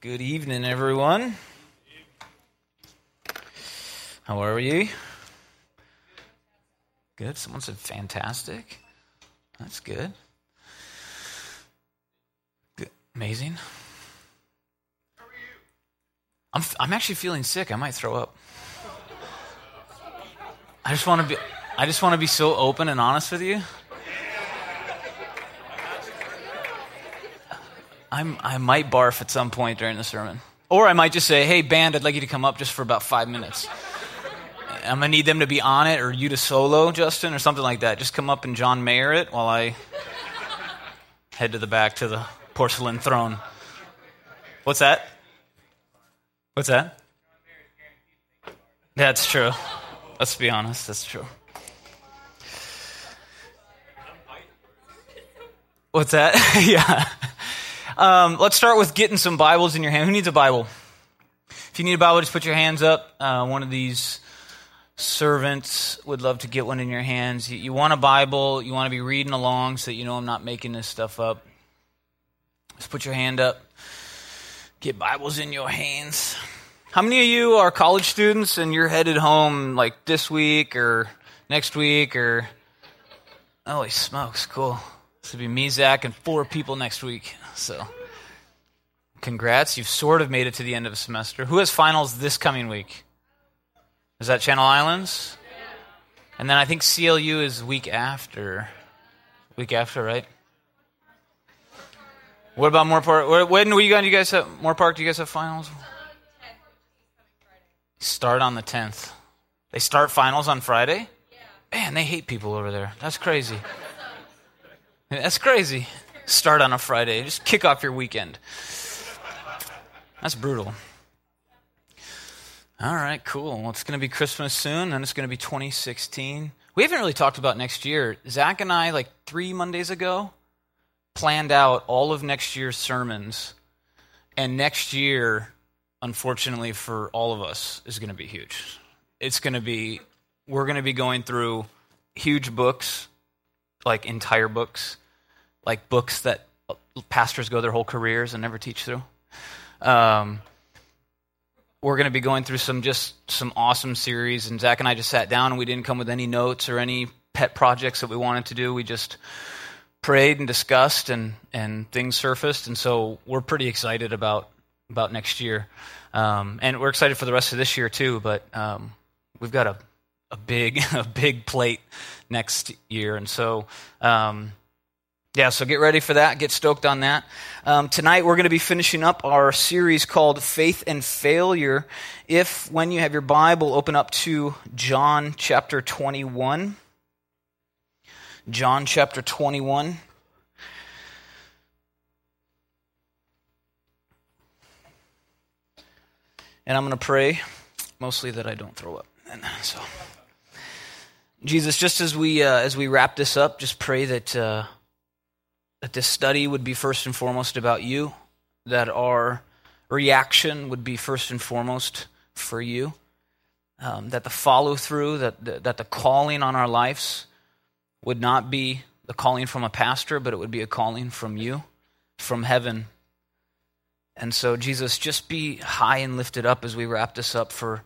Good evening, everyone. How are you? Good. Someone said fantastic. That's good. good. Amazing. I'm, I'm actually feeling sick. I might throw up. I just want to be I just want to be so open and honest with you. I'm, I might barf at some point during the sermon. Or I might just say, hey, band, I'd like you to come up just for about five minutes. I'm going to need them to be on it, or you to solo, Justin, or something like that. Just come up and John Mayer it while I head to the back to the porcelain throne. What's that? What's that? That's true. Let's be honest, that's true. What's that? yeah. Um, let's start with getting some Bibles in your hand. Who needs a Bible? If you need a Bible, just put your hands up. Uh, one of these servants would love to get one in your hands. You, you want a Bible, you want to be reading along so that you know I'm not making this stuff up. Just put your hand up. Get Bibles in your hands. How many of you are college students and you're headed home like this week or next week or. Holy smokes, cool. This will be me, Zach, and four people next week. So, congrats. You've sort of made it to the end of the semester. Who has finals this coming week? Is that Channel Islands? And then I think CLU is week after. Week after, right? What about Moorpark? When do you guys have Moorpark? Do you guys have finals? Start on the tenth. They start finals on Friday. Man, they hate people over there. That's crazy. That's crazy. Start on a Friday. Just kick off your weekend. That's brutal. All right, cool. Well, it's going to be Christmas soon, and it's going to be 2016. We haven't really talked about next year. Zach and I, like three Mondays ago, planned out all of next year's sermons. And next year, unfortunately for all of us, is going to be huge. It's going to be, we're going to be going through huge books like entire books, like books that pastors go their whole careers and never teach through. Um, we're going to be going through some just some awesome series, and Zach and I just sat down and we didn't come with any notes or any pet projects that we wanted to do. We just prayed and discussed, and and things surfaced, and so we're pretty excited about about next year, um, and we're excited for the rest of this year too. But um, we've got a a big a big plate next year, and so. Um, yeah, so get ready for that. Get stoked on that. Um, tonight we're going to be finishing up our series called Faith and Failure. If, when you have your Bible, open up to John chapter 21. John chapter 21. And I'm going to pray, mostly that I don't throw up. And so. Jesus, just as we uh, as we wrap this up, just pray that uh, that this study would be first and foremost about you, that our reaction would be first and foremost for you, um, that the follow through, that that the calling on our lives would not be the calling from a pastor, but it would be a calling from you, from heaven. And so, Jesus, just be high and lifted up as we wrap this up for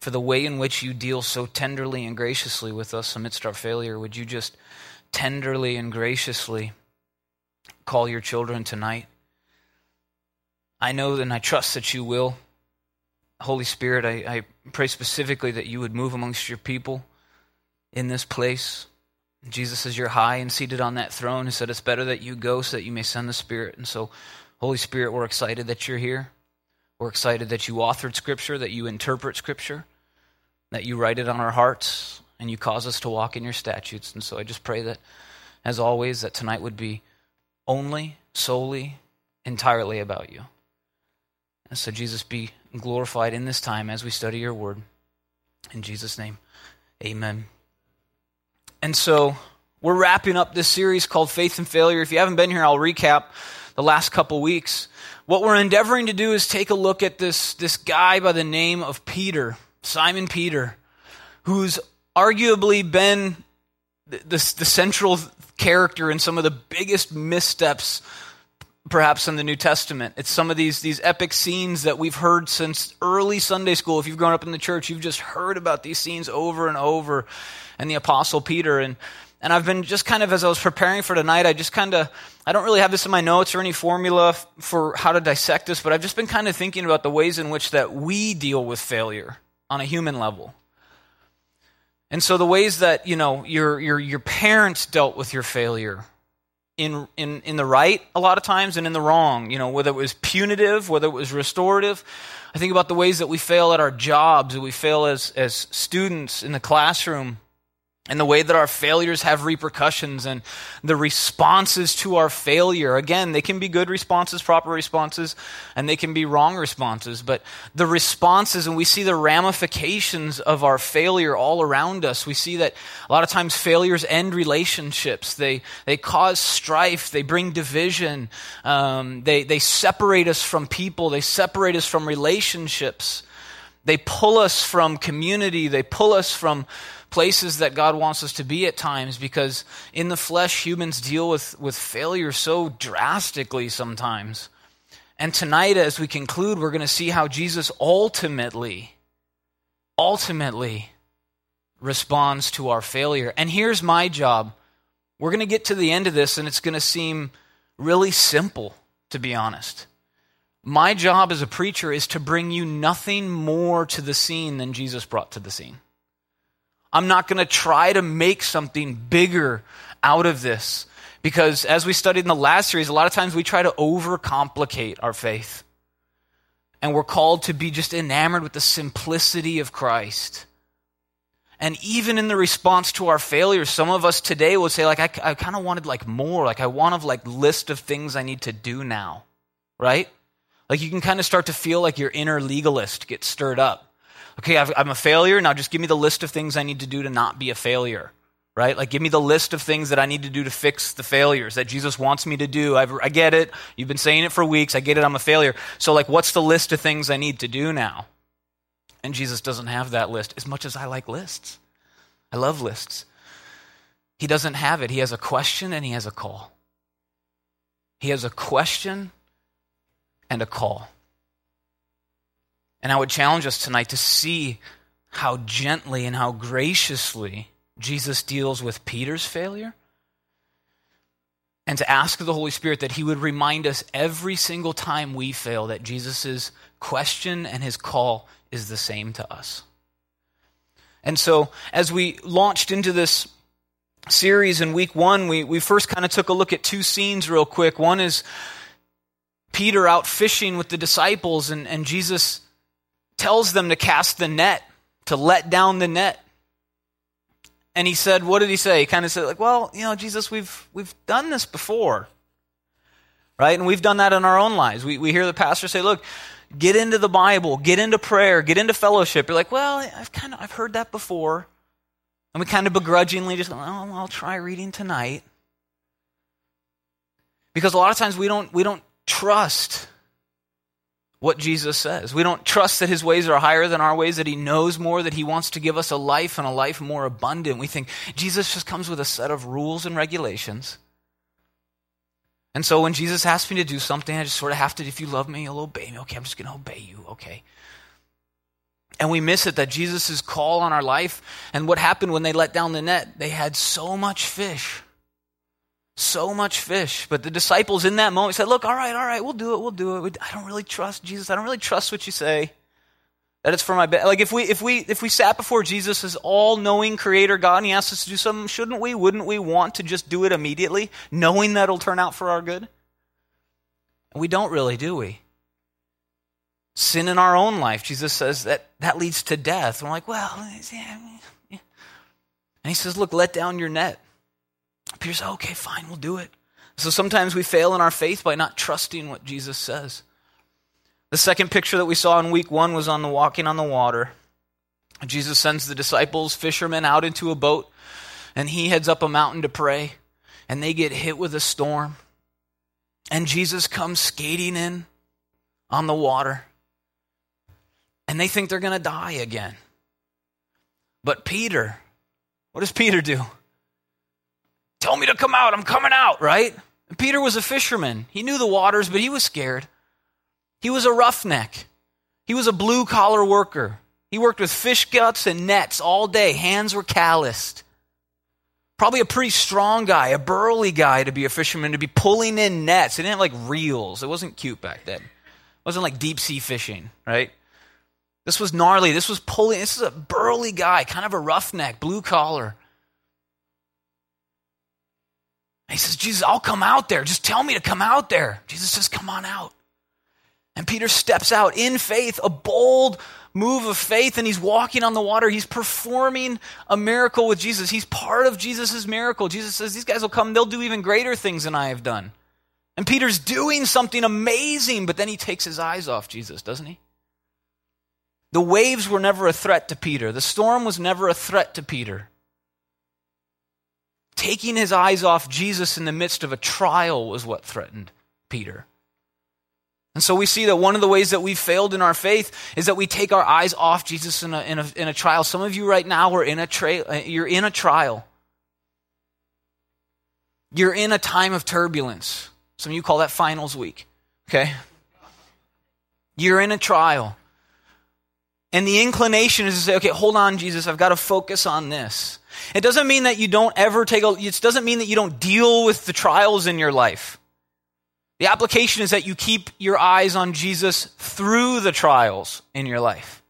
for the way in which you deal so tenderly and graciously with us amidst our failure. Would you just tenderly and graciously call your children tonight? I know and I trust that you will. Holy Spirit, I, I pray specifically that you would move amongst your people in this place. Jesus, as you're high and seated on that throne, he said it's better that you go so that you may send the Spirit. And so, Holy Spirit, we're excited that you're here. We're excited that you authored Scripture, that you interpret Scripture that you write it on our hearts and you cause us to walk in your statutes. And so I just pray that, as always, that tonight would be only, solely, entirely about you. And so, Jesus, be glorified in this time as we study your word. In Jesus' name, amen. And so, we're wrapping up this series called Faith and Failure. If you haven't been here, I'll recap the last couple weeks. What we're endeavoring to do is take a look at this, this guy by the name of Peter. Simon Peter, who's arguably been the, the, the, central character in some of the biggest missteps perhaps in the New Testament. It's some of these, these epic scenes that we've heard since early Sunday school. If you've grown up in the church, you've just heard about these scenes over and over. And the Apostle Peter. And, and I've been just kind of, as I was preparing for tonight, I just kind of, I don't really have this in my notes or any formula f- for how to dissect this, but I've just been kind of thinking about the ways in which that we deal with failure on a human level. And so the ways that, you know, your, your, your parents dealt with your failure, in, in, in the right a lot of times and in the wrong, you know, whether it was punitive, whether it was restorative. I think about the ways that we fail at our jobs, that we fail as, as students in the classroom, and the way that our failures have repercussions and the responses to our failure. Again, they can be good responses, proper responses, and they can be wrong responses. But the responses, and we see the ramifications of our failure all around us. We see that a lot of times failures end relationships. They, they cause strife. They bring division. Um, they, they separate us from people. They separate us from relationships. They pull us from community. They pull us from places that God wants us to be at times because in the flesh, humans deal with, with failure so drastically sometimes. And tonight, as we conclude, we're going to see how Jesus ultimately, ultimately responds to our failure. And here's my job. We're going to get to the end of this, and it's going to seem really simple, to be honest. My job as a preacher is to bring you nothing more to the scene than Jesus brought to the scene. I'm not going to try to make something bigger out of this. Because as we studied in the last series, a lot of times we try to overcomplicate our faith. And we're called to be just enamored with the simplicity of Christ. And even in the response to our failures, some of us today will say, like, I, I kind of wanted like more. Like, I want a like list of things I need to do now. Right? Like, you can kind of start to feel like your inner legalist gets stirred up okay, i am a failure. Now just give me the list of things I need to do to not be a failure, right? Like, give me the list of things that I need to do to fix the failures that Jesus wants me to do. I've, I get it. You've been saying it for weeks. I get it. I'm a failure. So, like, what's the list of things I need to do now? And Jesus doesn't have that list as much as I like lists. I love lists. He doesn't have it. He has a question and he has a call. He has a question and a call. And I would challenge us tonight to see how gently and how graciously Jesus deals with Peter's failure. And to ask the Holy Spirit that He would remind us every single time we fail that Jesus' question and His call is the same to us. And so, as we launched into this series in week one, we, we first kind of took a look at two scenes real quick. One is Peter out fishing with the disciples, and, and Jesus tells them to cast the net, to let down the net. And he said, what did he say? He kind of said, like, well, you know, Jesus, we've, we've done this before. Right? And we've done that in our own lives. We, we hear the pastor say, look, get into the Bible, get into prayer, get into fellowship. You're like, well, I've kind of, I've heard that before. And we kind of begrudgingly just, go, oh, I'll try reading tonight. Because a lot of times we don't, we don't trust what Jesus says. We don't trust that his ways are higher than our ways, that he knows more, that he wants to give us a life and a life more abundant. We think Jesus just comes with a set of rules and regulations. And so when Jesus asks me to do something, I just sort of have to, if you love me, you'll obey me. Okay, I'm just going to obey you. Okay. And we miss it that Jesus' call on our life and what happened when they let down the net, they had so much fish so much fish. But the disciples in that moment said, Look, all right, all right, we'll do it, we'll do it. I don't really trust Jesus. I don't really trust what you say. That it's for my bed. Like if we if we if we sat before Jesus as all knowing creator God and he asked us to do something, shouldn't we, wouldn't we want to just do it immediately, knowing that it'll turn out for our good? And we don't really, do we? Sin in our own life, Jesus says that that leads to death. And we're like, well, yeah. And he says, look, let down your net. Peter says, okay, fine, we'll do it. So sometimes we fail in our faith by not trusting what Jesus says. The second picture that we saw in week one was on the walking on the water. Jesus sends the disciples, fishermen, out into a boat, and he heads up a mountain to pray, and they get hit with a storm. And Jesus comes skating in on the water, and they think they're going to die again. But Peter, what does Peter do? Tell me to come out. I'm coming out, right? Peter was a fisherman. He knew the waters, but he was scared. He was a roughneck. He was a blue collar worker. He worked with fish guts and nets all day. Hands were calloused. Probably a pretty strong guy, a burly guy to be a fisherman, to be pulling in nets. They didn't like reels. It wasn't cute back then. It wasn't like deep sea fishing, right? This was gnarly. This was pulling. This is a burly guy, kind of a roughneck, blue collar. He says, Jesus, I'll come out there. Just tell me to come out there. Jesus says, Come on out. And Peter steps out in faith, a bold move of faith, and he's walking on the water. He's performing a miracle with Jesus. He's part of Jesus' miracle. Jesus says, These guys will come, they'll do even greater things than I have done. And Peter's doing something amazing, but then he takes his eyes off Jesus, doesn't he? The waves were never a threat to Peter, the storm was never a threat to Peter. Taking his eyes off Jesus in the midst of a trial was what threatened Peter. And so we see that one of the ways that we've failed in our faith is that we take our eyes off Jesus in a, in a, in a trial. Some of you right now are in a tra- uh, you're in a trial. You're in a time of turbulence. Some of you call that finals week. Okay? You're in a trial. And the inclination is to say, okay, hold on, Jesus, I've got to focus on this. It doesn't mean that you don't ever take a, it doesn't mean that you don't deal with the trials in your life. The application is that you keep your eyes on Jesus through the trials in your life.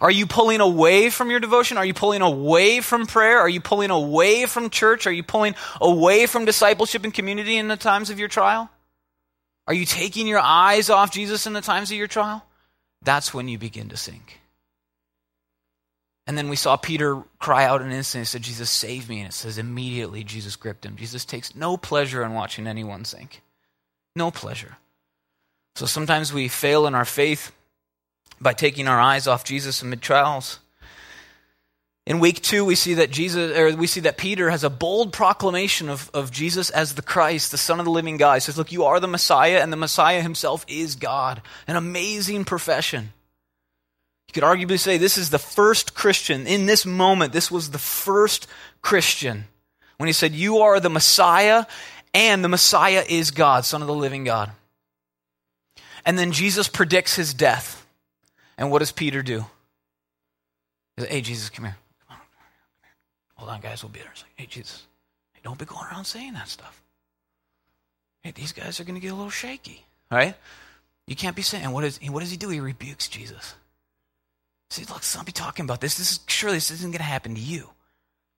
Are you pulling away from your devotion? Are you pulling away from prayer? Are you pulling away from church? Are you pulling away from discipleship and community in the times of your trial? Are you taking your eyes off Jesus in the times of your trial? That's when you begin to sink. And then we saw Peter cry out in an instant and said, Jesus, save me. And it says, immediately Jesus gripped him. Jesus takes no pleasure in watching anyone sink. No pleasure. So sometimes we fail in our faith by taking our eyes off Jesus amid trials. In week two, we see that Jesus, or we see that Peter has a bold proclamation of, of Jesus as the Christ, the Son of the living God. He says, Look, you are the Messiah, and the Messiah himself is God. An amazing profession. You could arguably say this is the first Christian. In this moment, this was the first Christian. When he said, You are the Messiah, and the Messiah is God, Son of the living God. And then Jesus predicts his death. And what does Peter do? He says, Hey, Jesus, come here. Come on, here. Hold on, guys, we'll be there. Hey, Jesus, hey, don't be going around saying that stuff. Hey, these guys are going to get a little shaky, right? You can't be saying, what, is, what does he do? He rebukes Jesus. See, look, don't be talking about this. This is surely this isn't going to happen to you.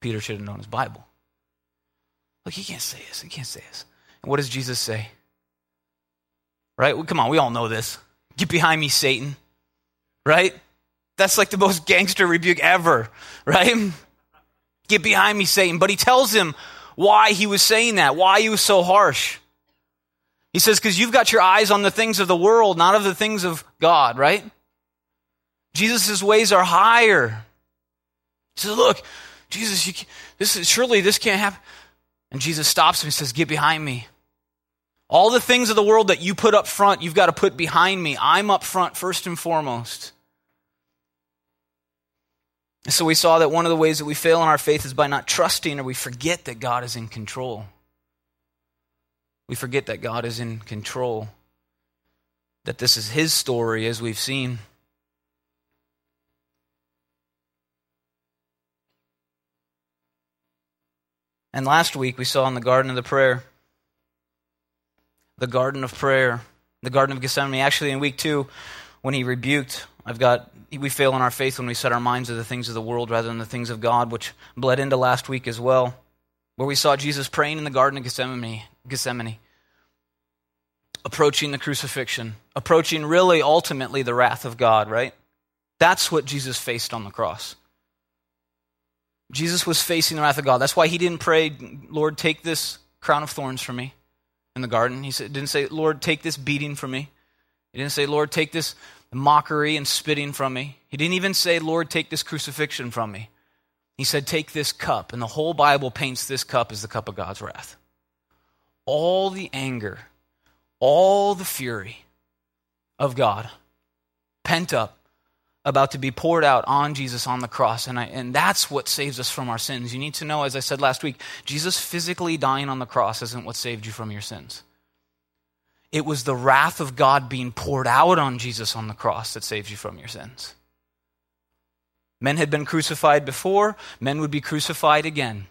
Peter should have known his Bible. Look, he can't say this. He can't say this. And what does Jesus say? Right? Well, come on, we all know this. Get behind me, Satan. Right? That's like the most gangster rebuke ever, right? Get behind me, Satan. But he tells him why he was saying that, why he was so harsh. He says, because you've got your eyes on the things of the world, not of the things of God, right? Jesus' ways are higher. He says, Look, Jesus, you, this is, surely this can't happen. And Jesus stops him and says, Get behind me. All the things of the world that you put up front, you've got to put behind me. I'm up front first and foremost. And so we saw that one of the ways that we fail in our faith is by not trusting or we forget that God is in control. We forget that God is in control, that this is His story, as we've seen. And last week we saw in the Garden of the Prayer, the Garden of Prayer, the Garden of Gethsemane. Actually, in week two, when he rebuked, I've got, we fail in our faith when we set our minds to the things of the world rather than the things of God, which bled into last week as well, where we saw Jesus praying in the Garden of Gethsemane, Gethsemane approaching the crucifixion, approaching really ultimately the wrath of God, right? That's what Jesus faced on the cross. Jesus was facing the wrath of God. That's why he didn't pray, Lord, take this crown of thorns from me in the garden. He didn't say, Lord, take this beating from me. He didn't say, Lord, take this mockery and spitting from me. He didn't even say, Lord, take this crucifixion from me. He said, Take this cup. And the whole Bible paints this cup as the cup of God's wrath. All the anger, all the fury of God pent up about to be poured out on Jesus on the cross. And, I, and that's what saves us from our sins. You need to know, as I said last week, Jesus physically dying on the cross isn't what saved you from your sins. It was the wrath of God being poured out on Jesus on the cross that saves you from your sins. Men had been crucified before, men would be crucified again.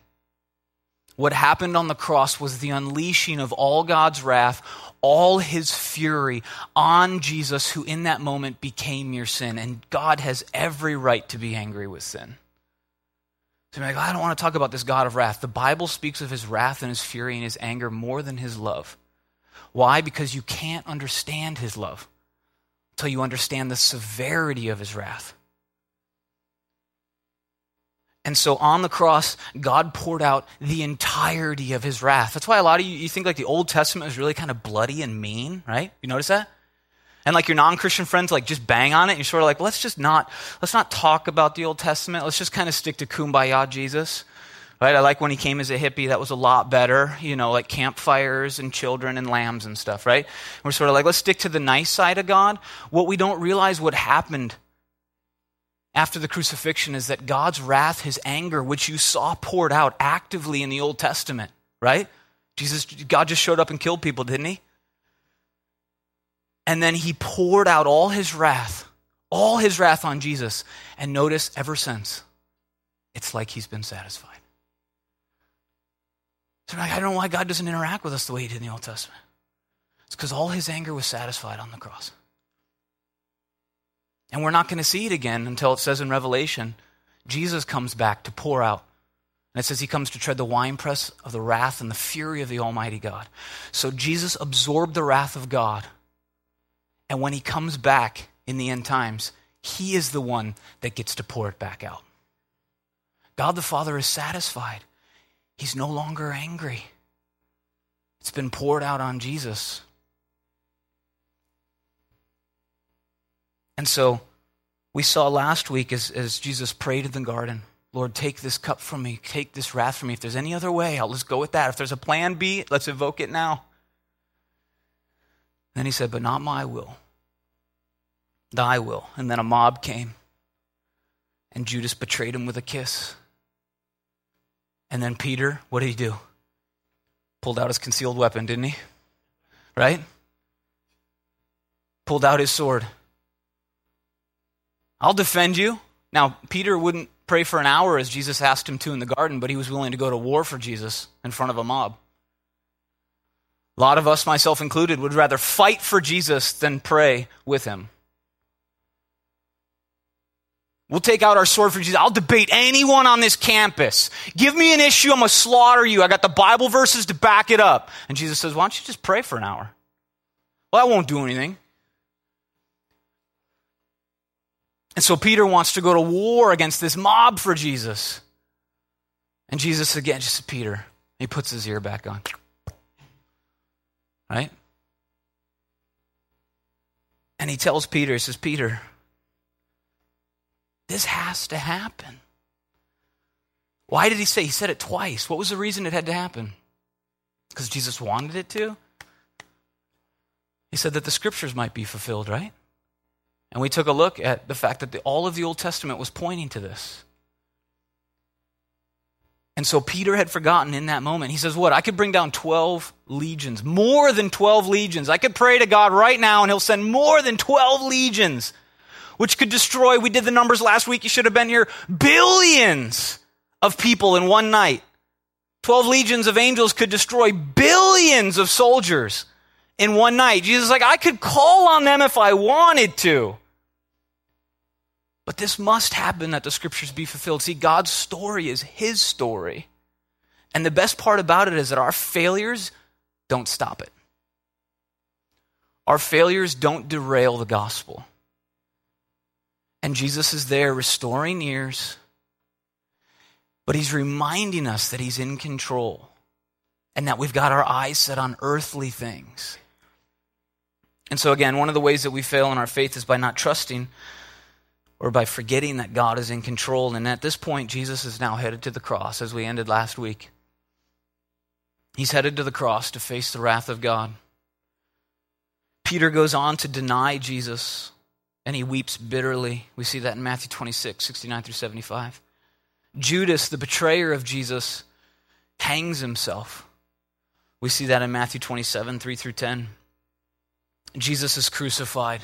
What happened on the cross was the unleashing of all God's wrath, all his fury on Jesus, who in that moment became your sin. And God has every right to be angry with sin. So you're like, I don't want to talk about this God of wrath. The Bible speaks of his wrath and his fury and his anger more than his love. Why? Because you can't understand his love until you understand the severity of his wrath. And so on the cross, God poured out the entirety of his wrath. That's why a lot of you, you think like the Old Testament is really kind of bloody and mean, right? You notice that? And like your non-Christian friends like just bang on it. You're sort of like, let's just not, let's not talk about the Old Testament. Let's just kind of stick to kumbaya Jesus. Right? I like when he came as a hippie. That was a lot better. You know, like campfires and children and lambs and stuff, right? We're sort of like, let's stick to the nice side of God. What we don't realize what happened after the crucifixion is that God's wrath, his anger, which you saw poured out actively in the Old Testament, right? Jesus, God just showed up and killed people, didn't he? And then he poured out all his wrath, all his wrath on Jesus. And notice, ever since, it's like he's been satisfied. So like, I don't know why God doesn't interact with us the way he did in the Old Testament. It's because all his anger was satisfied on the cross. And we're not going to see it again until it says in Revelation, Jesus comes back to pour out. And it says he comes to tread the winepress of the wrath and the fury of the Almighty God. So Jesus absorbed the wrath of God. And when he comes back in the end times, he is the one that gets to pour it back out. God the Father is satisfied. He's no longer angry. It's been poured out on Jesus. And so we saw last week as, as Jesus prayed in the garden Lord, take this cup from me, take this wrath from me. If there's any other way, I'll just go with that. If there's a plan B, let's evoke it now. Then he said, But not my will, thy will. And then a mob came, and Judas betrayed him with a kiss. And then Peter, what did he do? Pulled out his concealed weapon, didn't he? Right? Pulled out his sword I'll defend you. Now, Peter wouldn't pray for an hour as Jesus asked him to in the garden, but he was willing to go to war for Jesus in front of a mob. A lot of us, myself included, would rather fight for Jesus than pray with him. We'll take out our sword for Jesus. I'll debate anyone on this campus. Give me an issue, I'm going to slaughter you. I got the Bible verses to back it up. And Jesus says, Why don't you just pray for an hour? Well, that won't do anything. And so Peter wants to go to war against this mob for Jesus. And Jesus again, just Peter, he puts his ear back on. Right? And he tells Peter, he says, Peter, this has to happen. Why did he say? He said it twice. What was the reason it had to happen? Because Jesus wanted it to? He said that the scriptures might be fulfilled, right? And we took a look at the fact that the, all of the Old Testament was pointing to this. And so Peter had forgotten in that moment. He says, What? I could bring down 12 legions, more than 12 legions. I could pray to God right now and he'll send more than 12 legions, which could destroy, we did the numbers last week, you should have been here, billions of people in one night. 12 legions of angels could destroy billions of soldiers in one night. Jesus is like, I could call on them if I wanted to. But this must happen that the scriptures be fulfilled. See, God's story is His story. And the best part about it is that our failures don't stop it. Our failures don't derail the gospel. And Jesus is there restoring ears, but He's reminding us that He's in control and that we've got our eyes set on earthly things. And so, again, one of the ways that we fail in our faith is by not trusting or by forgetting that God is in control. And at this point, Jesus is now headed to the cross, as we ended last week. He's headed to the cross to face the wrath of God. Peter goes on to deny Jesus and he weeps bitterly. We see that in Matthew 26, 69 through 75. Judas, the betrayer of Jesus, hangs himself. We see that in Matthew 27, 3 through 10. Jesus is crucified,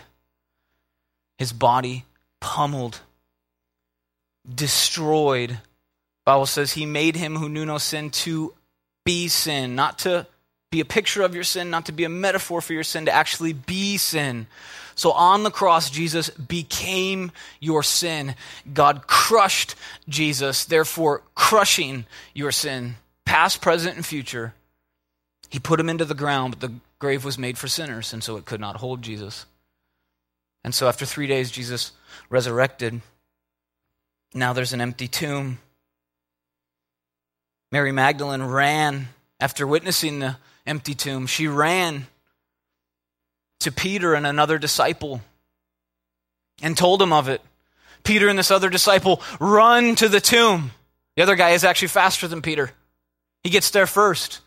his body pummeled, destroyed. Bible says he made him who knew no sin to be sin, not to be a picture of your sin, not to be a metaphor for your sin, to actually be sin. So on the cross, Jesus became your sin. God crushed Jesus, therefore crushing your sin, past, present, and future. He put him into the ground, but the grave was made for sinners, and so it could not hold Jesus. And so after three days, Jesus resurrected. Now there's an empty tomb. Mary Magdalene ran after witnessing the empty tomb. She ran to Peter and another disciple and told him of it. Peter and this other disciple run to the tomb. The other guy is actually faster than Peter. He gets there first.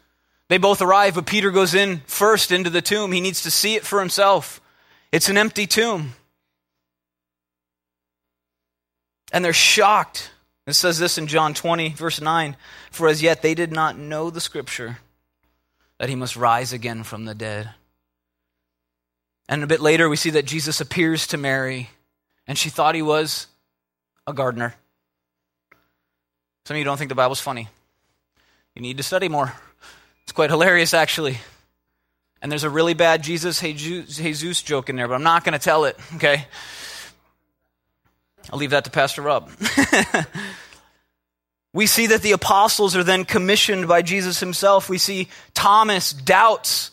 They both arrive, but Peter goes in first into the tomb. He needs to see it for himself. It's an empty tomb. And they're shocked. It says this in John 20, verse 9 For as yet they did not know the scripture that he must rise again from the dead. And a bit later, we see that Jesus appears to Mary, and she thought he was a gardener. Some of you don't think the Bible's funny. You need to study more. It's quite hilarious, actually. And there's a really bad Jesus Jesus joke in there, but I'm not going to tell it, okay? I'll leave that to Pastor Rob. We see that the apostles are then commissioned by Jesus himself. We see Thomas doubts.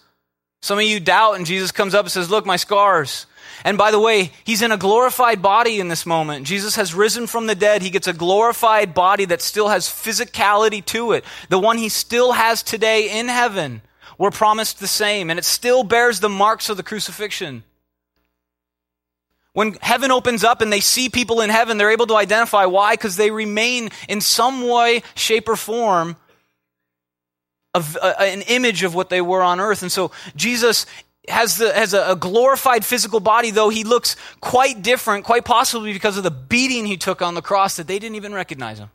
Some of you doubt, and Jesus comes up and says, Look, my scars. And by the way, he's in a glorified body in this moment. Jesus has risen from the dead. He gets a glorified body that still has physicality to it. The one he still has today in heaven. We're promised the same, and it still bears the marks of the crucifixion. When heaven opens up and they see people in heaven, they're able to identify why, because they remain in some way, shape, or form of uh, an image of what they were on earth. And so Jesus has, the, has a, a glorified physical body, though he looks quite different, quite possibly because of the beating he took on the cross that they didn't even recognize him.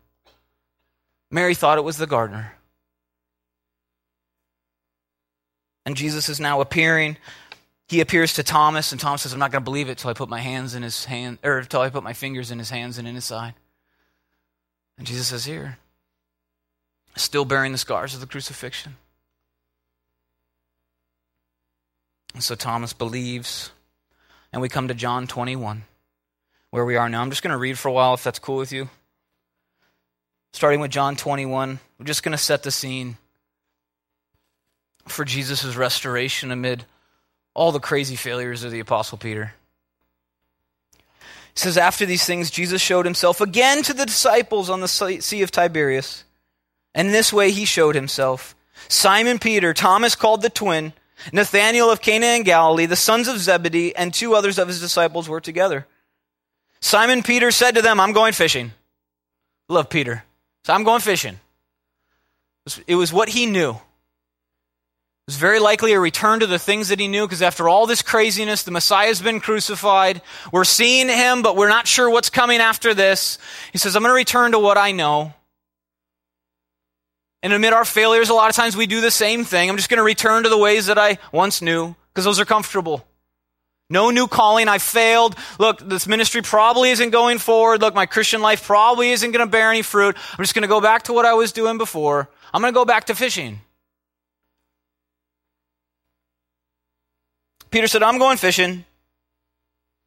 Mary thought it was the gardener. And Jesus is now appearing he appears to Thomas, and Thomas says, I'm not going to believe it till I put my hands in his hand, or till I put my fingers in his hands and in his side. And Jesus says, Here, still bearing the scars of the crucifixion. And so Thomas believes, and we come to John 21, where we are now. I'm just going to read for a while, if that's cool with you. Starting with John 21, we're just going to set the scene for Jesus' restoration amid all the crazy failures of the Apostle Peter. He says, After these things, Jesus showed himself again to the disciples on the Sea of Tiberias. And this way he showed himself. Simon Peter, Thomas called the twin, Nathanael of Cana in Galilee, the sons of Zebedee, and two others of his disciples were together. Simon Peter said to them, I'm going fishing. Love Peter. So I'm going fishing. It was what he knew. Was very likely a return to the things that he knew because after all this craziness, the Messiah has been crucified. We're seeing him, but we're not sure what's coming after this. He says, I'm going to return to what I know. And amid our failures, a lot of times we do the same thing. I'm just going to return to the ways that I once knew because those are comfortable. No new calling. I failed. Look, this ministry probably isn't going forward. Look, my Christian life probably isn't going to bear any fruit. I'm just going to go back to what I was doing before. I'm going to go back to fishing. Peter said, I'm going fishing.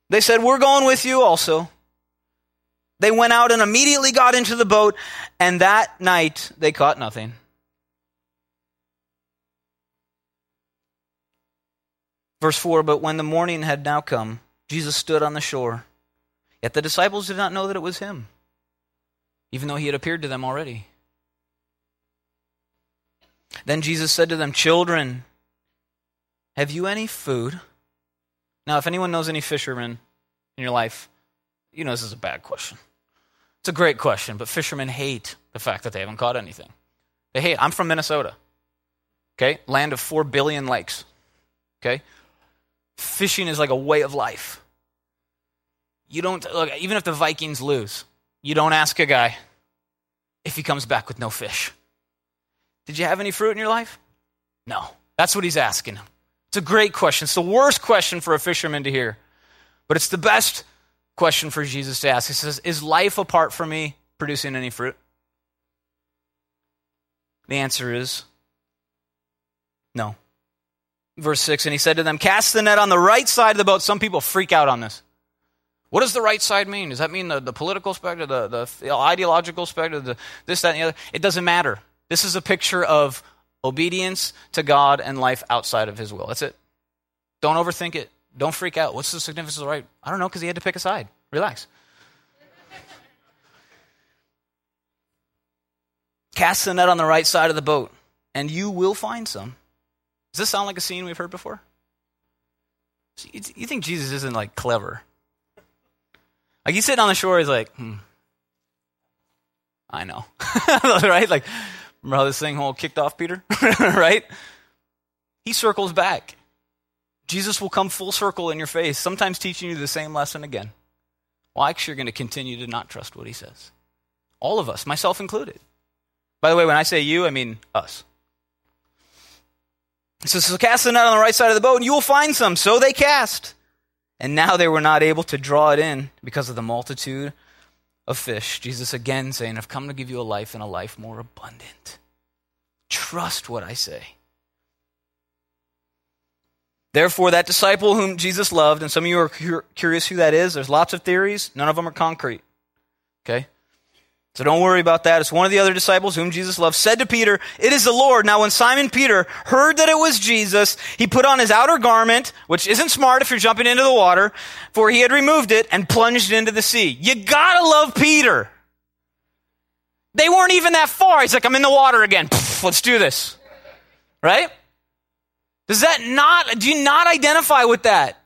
They said, We're going with you also. They went out and immediately got into the boat, and that night they caught nothing. Verse 4 But when the morning had now come, Jesus stood on the shore. Yet the disciples did not know that it was him, even though he had appeared to them already. Then Jesus said to them, Children, have you any food? Now, if anyone knows any fishermen in your life, you know this is a bad question. It's a great question, but fishermen hate the fact that they haven't caught anything. They hate. I'm from Minnesota. Okay? Land of 4 billion lakes. Okay? Fishing is like a way of life. You don't, look, even if the Vikings lose, you don't ask a guy if he comes back with no fish. Did you have any fruit in your life? No. That's what he's asking. It's a great question. It's the worst question for a fisherman to hear, but it's the best question for Jesus to ask. He says, Is life apart from me producing any fruit? The answer is no. Verse 6 And he said to them, Cast the net on the right side of the boat. Some people freak out on this. What does the right side mean? Does that mean the, the political spectrum, the, the, ideological spectrum, the, this, that, and the other? It doesn't matter. This is a picture of obedience to God and life outside of his will. That's it. Don't overthink it. Don't freak out. What's the significance of the right? I don't know because he had to pick a side. Relax. Cast the net on the right side of the boat, and you will find some. Does this sound like a scene we've heard before? You think Jesus isn't like clever? Like he's sitting on the shore, he's like, hmm, I know, right? Like, remember how this thing whole kicked off, Peter? right? He circles back. Jesus will come full circle in your face, sometimes teaching you the same lesson again. Why? Because you're going to continue to not trust what he says. All of us, myself included. By the way, when I say you, I mean us. So, so cast the net on the right side of the boat, and you will find some. So they cast. And now they were not able to draw it in because of the multitude of fish. Jesus again saying, I've come to give you a life and a life more abundant. Trust what I say. Therefore, that disciple whom Jesus loved, and some of you are curious who that is, there's lots of theories, none of them are concrete. Okay? So don't worry about that. It's one of the other disciples whom Jesus loved said to Peter, It is the Lord. Now when Simon Peter heard that it was Jesus, he put on his outer garment, which isn't smart if you're jumping into the water, for he had removed it and plunged into the sea. You gotta love Peter. They weren't even that far. He's like, I'm in the water again. Pff, let's do this. Right? Does that not, do you not identify with that?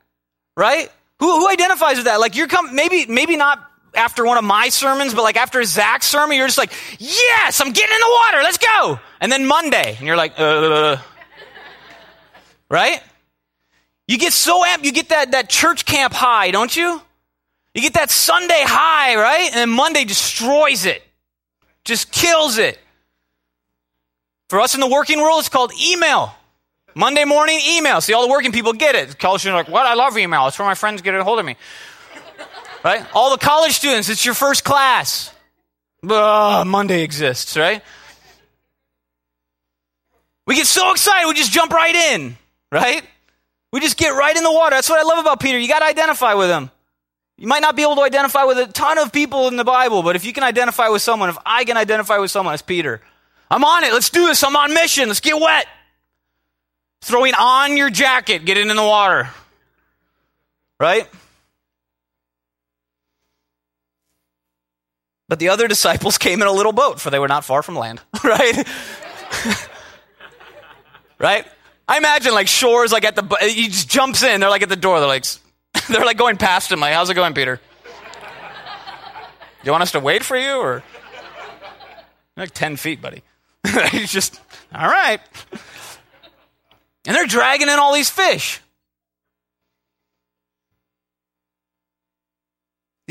Right? Who, who identifies with that? Like you're come, maybe, maybe not after one of my sermons, but like after Zach's sermon, you're just like, yes, I'm getting in the water. Let's go. And then Monday, and you're like, uh, right? You get so amped, you get that, that church camp high, don't you? You get that Sunday high, right? And then Monday destroys it. Just kills it. For us in the working world, it's called email. Monday morning email. See, all the working people get it. College students are like, what? I love email. It's where my friends get a hold of me. Right? All the college students, it's your first class. Ugh, Monday exists, right? We get so excited, we just jump right in, right? We just get right in the water. That's what I love about Peter. You got to identify with him. You might not be able to identify with a ton of people in the Bible, but if you can identify with someone, if I can identify with someone, it's Peter. I'm on it. Let's do this. I'm on mission. Let's get wet. Throwing on your jacket, getting in the water. Right? But the other disciples came in a little boat, for they were not far from land, right? right? I imagine like shores, like at the, he just jumps in, they're like at the door, they're like, they're like going past him, like, how's it going, Peter? You want us to wait for you, or? Like 10 feet, buddy. He's just, all right. And they're dragging in all these fish.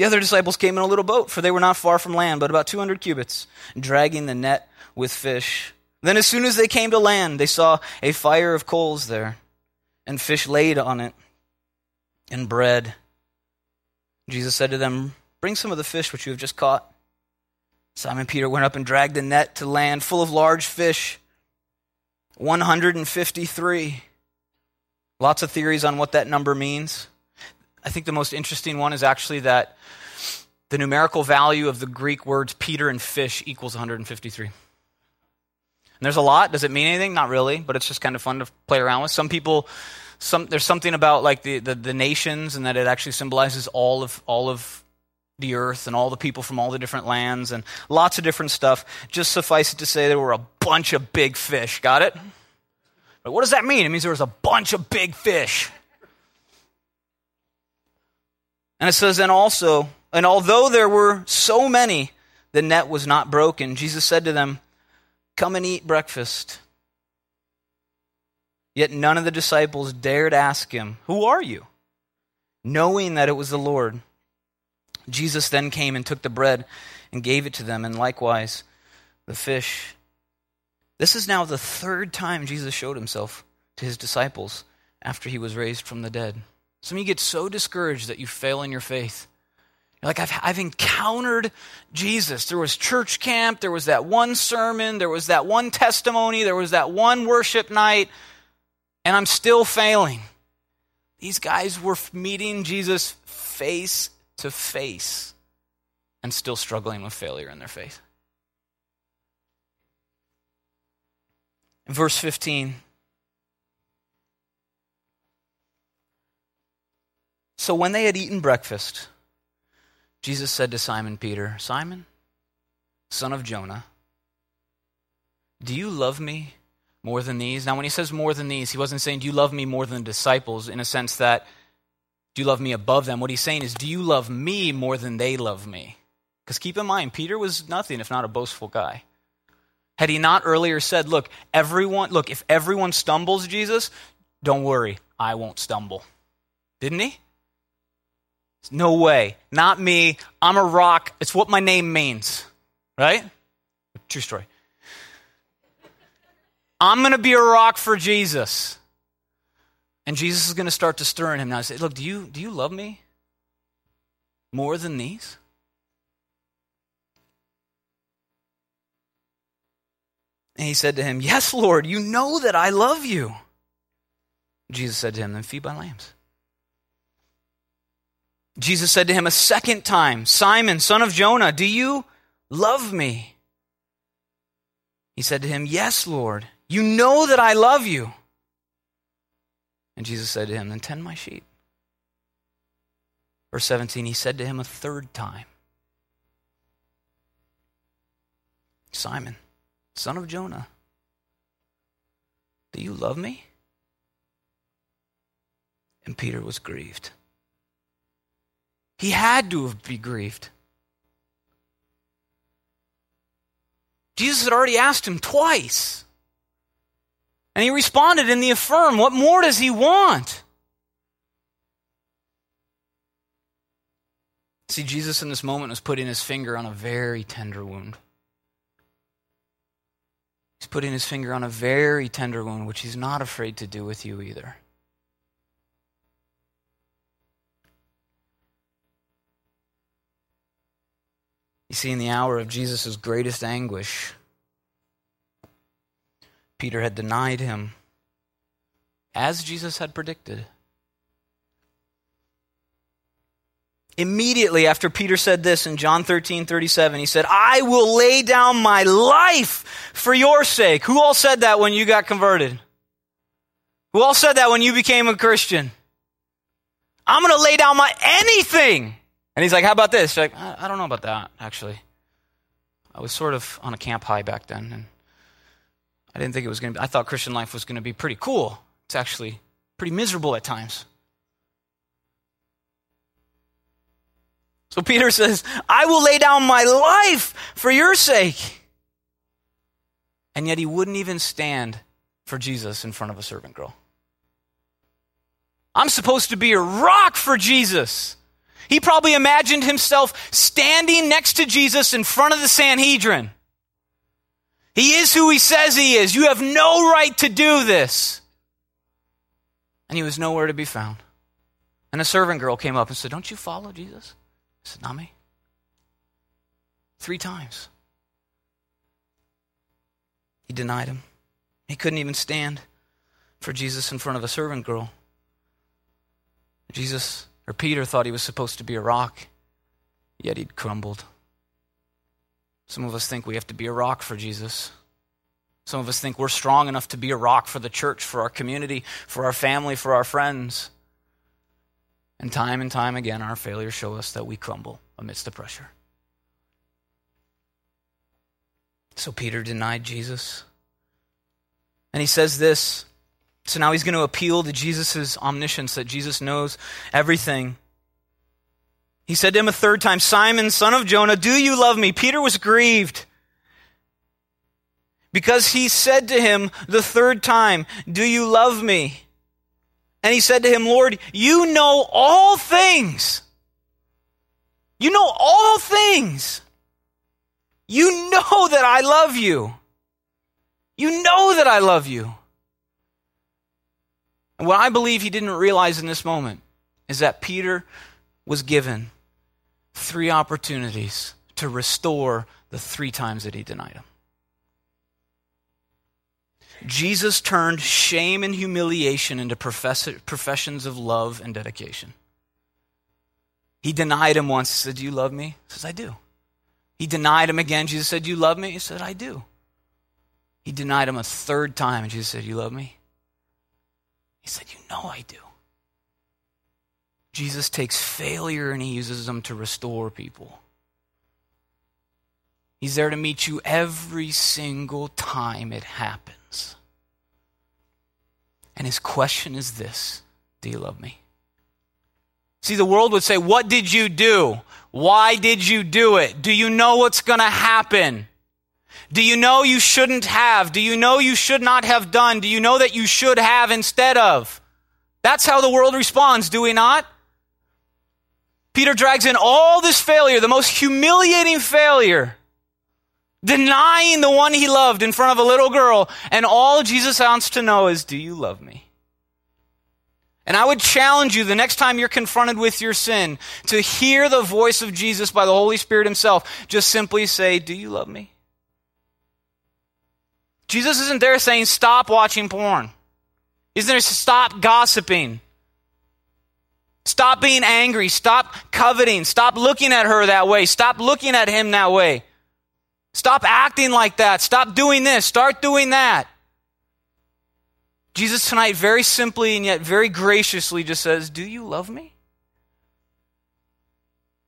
The other disciples came in a little boat, for they were not far from land, but about 200 cubits, dragging the net with fish. Then, as soon as they came to land, they saw a fire of coals there, and fish laid on it, and bread. Jesus said to them, Bring some of the fish which you have just caught. Simon Peter went up and dragged the net to land full of large fish 153. Lots of theories on what that number means. I think the most interesting one is actually that the numerical value of the Greek words Peter and fish equals 153. And there's a lot. Does it mean anything? Not really, but it's just kind of fun to play around with. Some people, some, there's something about like the, the, the nations and that it actually symbolizes all of, all of the earth and all the people from all the different lands and lots of different stuff. Just suffice it to say there were a bunch of big fish. Got it? But what does that mean? It means there was a bunch of big fish. And it says, and also, and although there were so many, the net was not broken. Jesus said to them, Come and eat breakfast. Yet none of the disciples dared ask him, Who are you? knowing that it was the Lord. Jesus then came and took the bread and gave it to them, and likewise the fish. This is now the third time Jesus showed himself to his disciples after he was raised from the dead. Some of you get so discouraged that you fail in your faith. You're like, I've, I've encountered Jesus. There was church camp, there was that one sermon, there was that one testimony, there was that one worship night, and I'm still failing. These guys were meeting Jesus face to face and still struggling with failure in their faith. Verse 15, So when they had eaten breakfast, Jesus said to Simon Peter, Simon, son of Jonah, do you love me more than these? Now, when he says more than these, he wasn't saying, Do you love me more than the disciples, in a sense that, Do you love me above them? What he's saying is, Do you love me more than they love me? Because keep in mind, Peter was nothing if not a boastful guy. Had he not earlier said, Look, everyone, look, if everyone stumbles, Jesus, don't worry, I won't stumble. Didn't he? No way. Not me. I'm a rock. It's what my name means. Right? True story. I'm going to be a rock for Jesus. And Jesus is going to start to stir in him now. I say, Look, do you, do you love me more than these? And he said to him, Yes, Lord, you know that I love you. Jesus said to him, Then feed my lambs. Jesus said to him a second time, Simon, son of Jonah, do you love me? He said to him, Yes, Lord, you know that I love you. And Jesus said to him, Then tend my sheep. Verse 17, he said to him a third time, Simon, son of Jonah, do you love me? And Peter was grieved he had to have been grieved. Jesus had already asked him twice. And he responded in the affirm. What more does he want? See, Jesus in this moment was putting his finger on a very tender wound. He's putting his finger on a very tender wound, which he's not afraid to do with you either. You see, in the hour of Jesus' greatest anguish, Peter had denied him, as Jesus had predicted. Immediately after Peter said this in John 13, 37, he said, I will lay down my life for your sake. Who all said that when you got converted? Who all said that when you became a Christian? I'm going to lay down my anything and he's like, How about this? Like, I, I don't know about that, actually. I was sort of on a camp high back then, and I didn't think it was going to be, I thought Christian life was going to be pretty cool. It's actually pretty miserable at times. So Peter says, I will lay down my life for your sake. And yet he wouldn't even stand for Jesus in front of a servant girl. I'm supposed to be a rock for Jesus. He probably imagined himself standing next to Jesus in front of the Sanhedrin. He is who he says he is. You have no right to do this. And he was nowhere to be found. And a servant girl came up and said, Don't you follow Jesus? I said, Not me. Three times. He denied him. He couldn't even stand for Jesus in front of a servant girl. Jesus or Peter thought he was supposed to be a rock, yet he'd crumbled. Some of us think we have to be a rock for Jesus. Some of us think we're strong enough to be a rock for the church, for our community, for our family, for our friends. And time and time again, our failures show us that we crumble amidst the pressure. So Peter denied Jesus. And he says this so now he's going to appeal to Jesus' omniscience, that Jesus knows everything. He said to him a third time, Simon, son of Jonah, do you love me? Peter was grieved because he said to him the third time, Do you love me? And he said to him, Lord, you know all things. You know all things. You know that I love you. You know that I love you. And what I believe he didn't realize in this moment is that Peter was given three opportunities to restore the three times that he denied him. Jesus turned shame and humiliation into profess- professions of love and dedication. He denied him once. He said, Do you love me? He says, I do. He denied him again. Jesus said, Do You love me? He said, I do. He denied him a third time, and Jesus said, You love me? Said, You know I do. Jesus takes failure and he uses them to restore people. He's there to meet you every single time it happens. And his question is this Do you love me? See, the world would say, What did you do? Why did you do it? Do you know what's going to happen? Do you know you shouldn't have? Do you know you should not have done? Do you know that you should have instead of? That's how the world responds, do we not? Peter drags in all this failure, the most humiliating failure, denying the one he loved in front of a little girl, and all Jesus wants to know is, Do you love me? And I would challenge you the next time you're confronted with your sin to hear the voice of Jesus by the Holy Spirit Himself. Just simply say, Do you love me? Jesus isn't there saying, Stop watching porn. Isn't there stop gossiping? Stop being angry. Stop coveting. Stop looking at her that way. Stop looking at him that way. Stop acting like that. Stop doing this. Start doing that. Jesus tonight very simply and yet very graciously just says, Do you love me?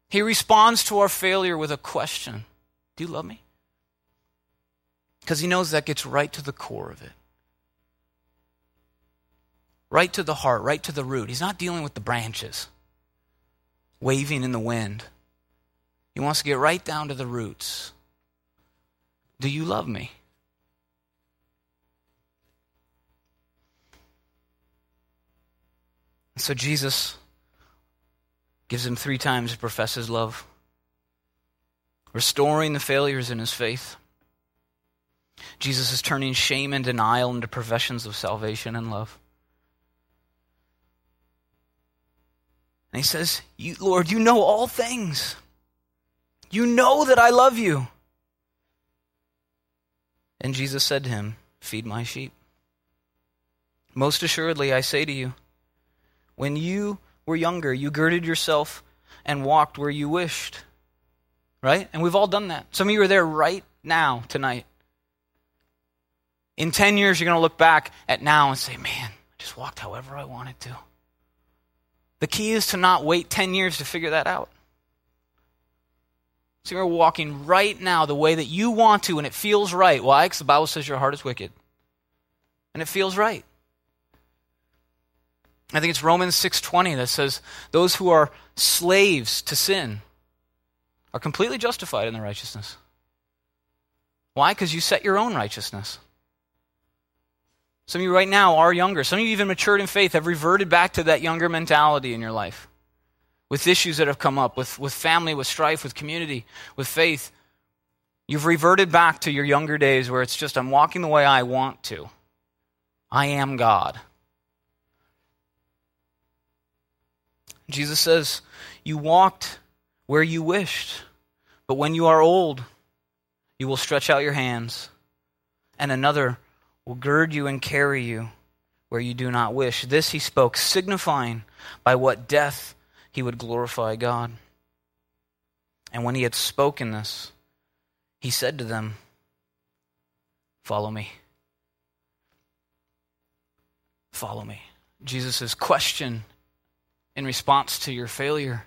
He responds to our failure with a question Do you love me? Because he knows that gets right to the core of it. Right to the heart, right to the root. He's not dealing with the branches waving in the wind. He wants to get right down to the roots. Do you love me? So Jesus gives him three times to profess his love, restoring the failures in his faith. Jesus is turning shame and denial into professions of salvation and love. And he says, you, Lord, you know all things. You know that I love you. And Jesus said to him, Feed my sheep. Most assuredly, I say to you, when you were younger, you girded yourself and walked where you wished. Right? And we've all done that. Some of you are there right now, tonight. In 10 years, you're going to look back at now and say, man, I just walked however I wanted to. The key is to not wait 10 years to figure that out. So you're walking right now the way that you want to, and it feels right. Why? Because the Bible says your heart is wicked. And it feels right. I think it's Romans 6:20 that says those who are slaves to sin are completely justified in their righteousness. Why? Because you set your own righteousness. Some of you right now are younger. Some of you even matured in faith have reverted back to that younger mentality in your life. With issues that have come up, with, with family, with strife, with community, with faith. You've reverted back to your younger days where it's just, I'm walking the way I want to. I am God. Jesus says, You walked where you wished, but when you are old, you will stretch out your hands, and another will gird you and carry you where you do not wish. This he spoke, signifying by what death he would glorify God. And when he had spoken this, he said to them, Follow me. Follow me. Jesus' question in response to your failure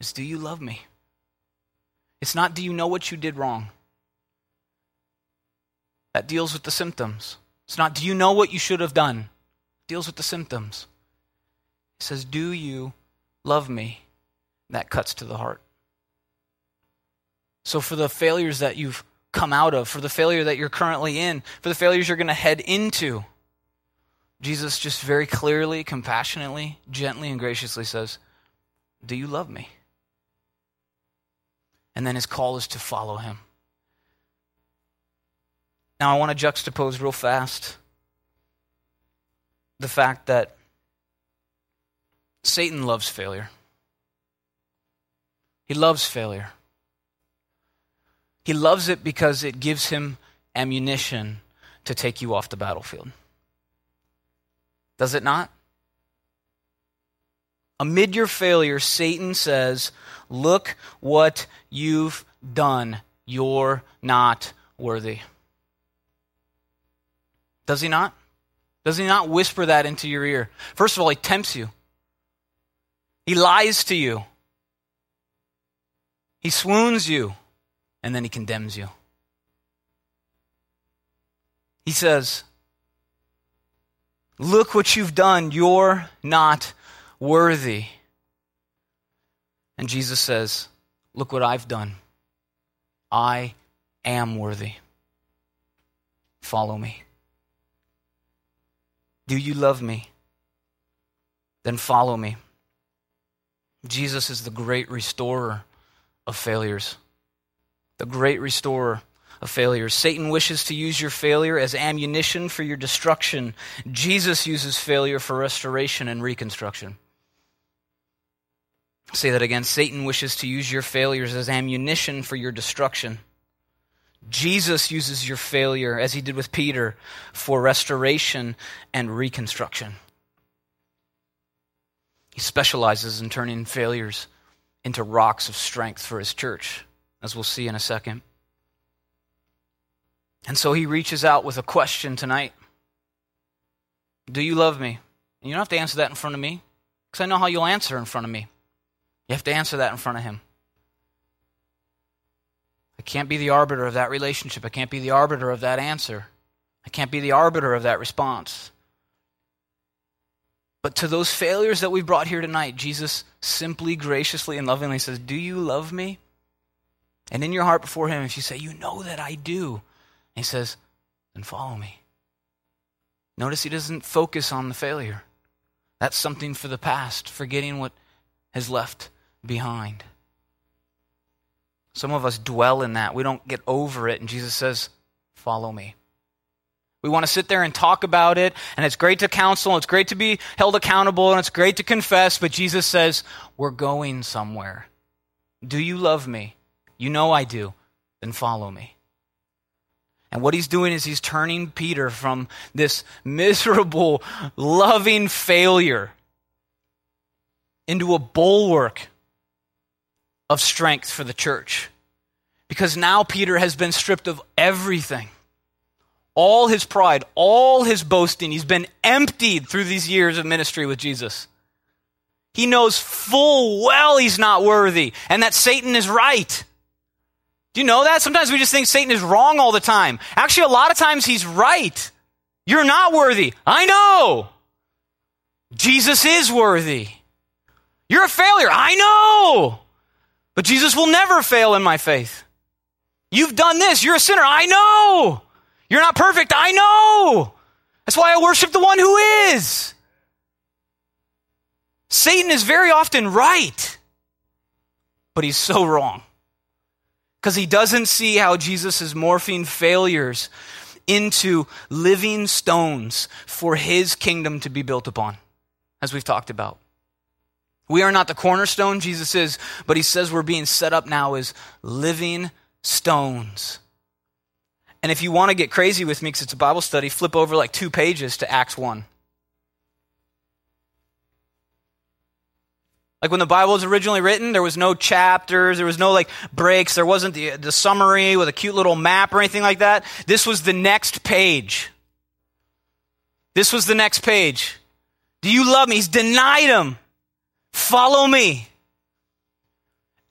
is Do you love me? It's not, Do you know what you did wrong? That deals with the symptoms. It's not, Do you know what you should have done? It deals with the symptoms. It says, Do you love me? That cuts to the heart. So, for the failures that you've come out of, for the failure that you're currently in, for the failures you're going to head into, Jesus just very clearly, compassionately, gently, and graciously says, Do you love me? And then his call is to follow him. Now, I want to juxtapose real fast the fact that Satan loves failure. He loves failure. He loves it because it gives him ammunition to take you off the battlefield. Does it not? Amid your failure, Satan says, Look what you've done. You're not worthy. Does he not? Does he not whisper that into your ear? First of all, he tempts you, he lies to you, he swoons you, and then he condemns you. He says, Look what you've done. You're not worthy. And Jesus says, Look what I've done. I am worthy. Follow me. Do you love me? Then follow me. Jesus is the great restorer of failures. The great restorer of failures. Satan wishes to use your failure as ammunition for your destruction. Jesus uses failure for restoration and reconstruction. I'll say that again. Satan wishes to use your failures as ammunition for your destruction. Jesus uses your failure, as he did with Peter, for restoration and reconstruction. He specializes in turning failures into rocks of strength for his church, as we'll see in a second. And so he reaches out with a question tonight Do you love me? And you don't have to answer that in front of me, because I know how you'll answer in front of me. You have to answer that in front of him. I can't be the arbiter of that relationship. I can't be the arbiter of that answer. I can't be the arbiter of that response. But to those failures that we've brought here tonight, Jesus simply, graciously, and lovingly says, Do you love me? And in your heart before Him, if you say, You know that I do, he says, Then follow me. Notice He doesn't focus on the failure. That's something for the past, forgetting what has left behind. Some of us dwell in that. We don't get over it. And Jesus says, Follow me. We want to sit there and talk about it, and it's great to counsel, and it's great to be held accountable, and it's great to confess, but Jesus says, We're going somewhere. Do you love me? You know I do. Then follow me. And what he's doing is he's turning Peter from this miserable, loving failure into a bulwark of strength for the church. Because now Peter has been stripped of everything all his pride, all his boasting. He's been emptied through these years of ministry with Jesus. He knows full well he's not worthy and that Satan is right. Do you know that? Sometimes we just think Satan is wrong all the time. Actually, a lot of times he's right. You're not worthy. I know. Jesus is worthy. You're a failure. I know. But Jesus will never fail in my faith. You've done this. You're a sinner. I know. You're not perfect. I know. That's why I worship the one who is. Satan is very often right, but he's so wrong. Because he doesn't see how Jesus is morphing failures into living stones for his kingdom to be built upon, as we've talked about. We are not the cornerstone, Jesus is, but he says we're being set up now as living stones. And if you want to get crazy with me, because it's a Bible study, flip over like two pages to Acts 1. Like when the Bible was originally written, there was no chapters, there was no like breaks, there wasn't the, the summary with a cute little map or anything like that. This was the next page. This was the next page. Do you love me? He's denied him. Follow me.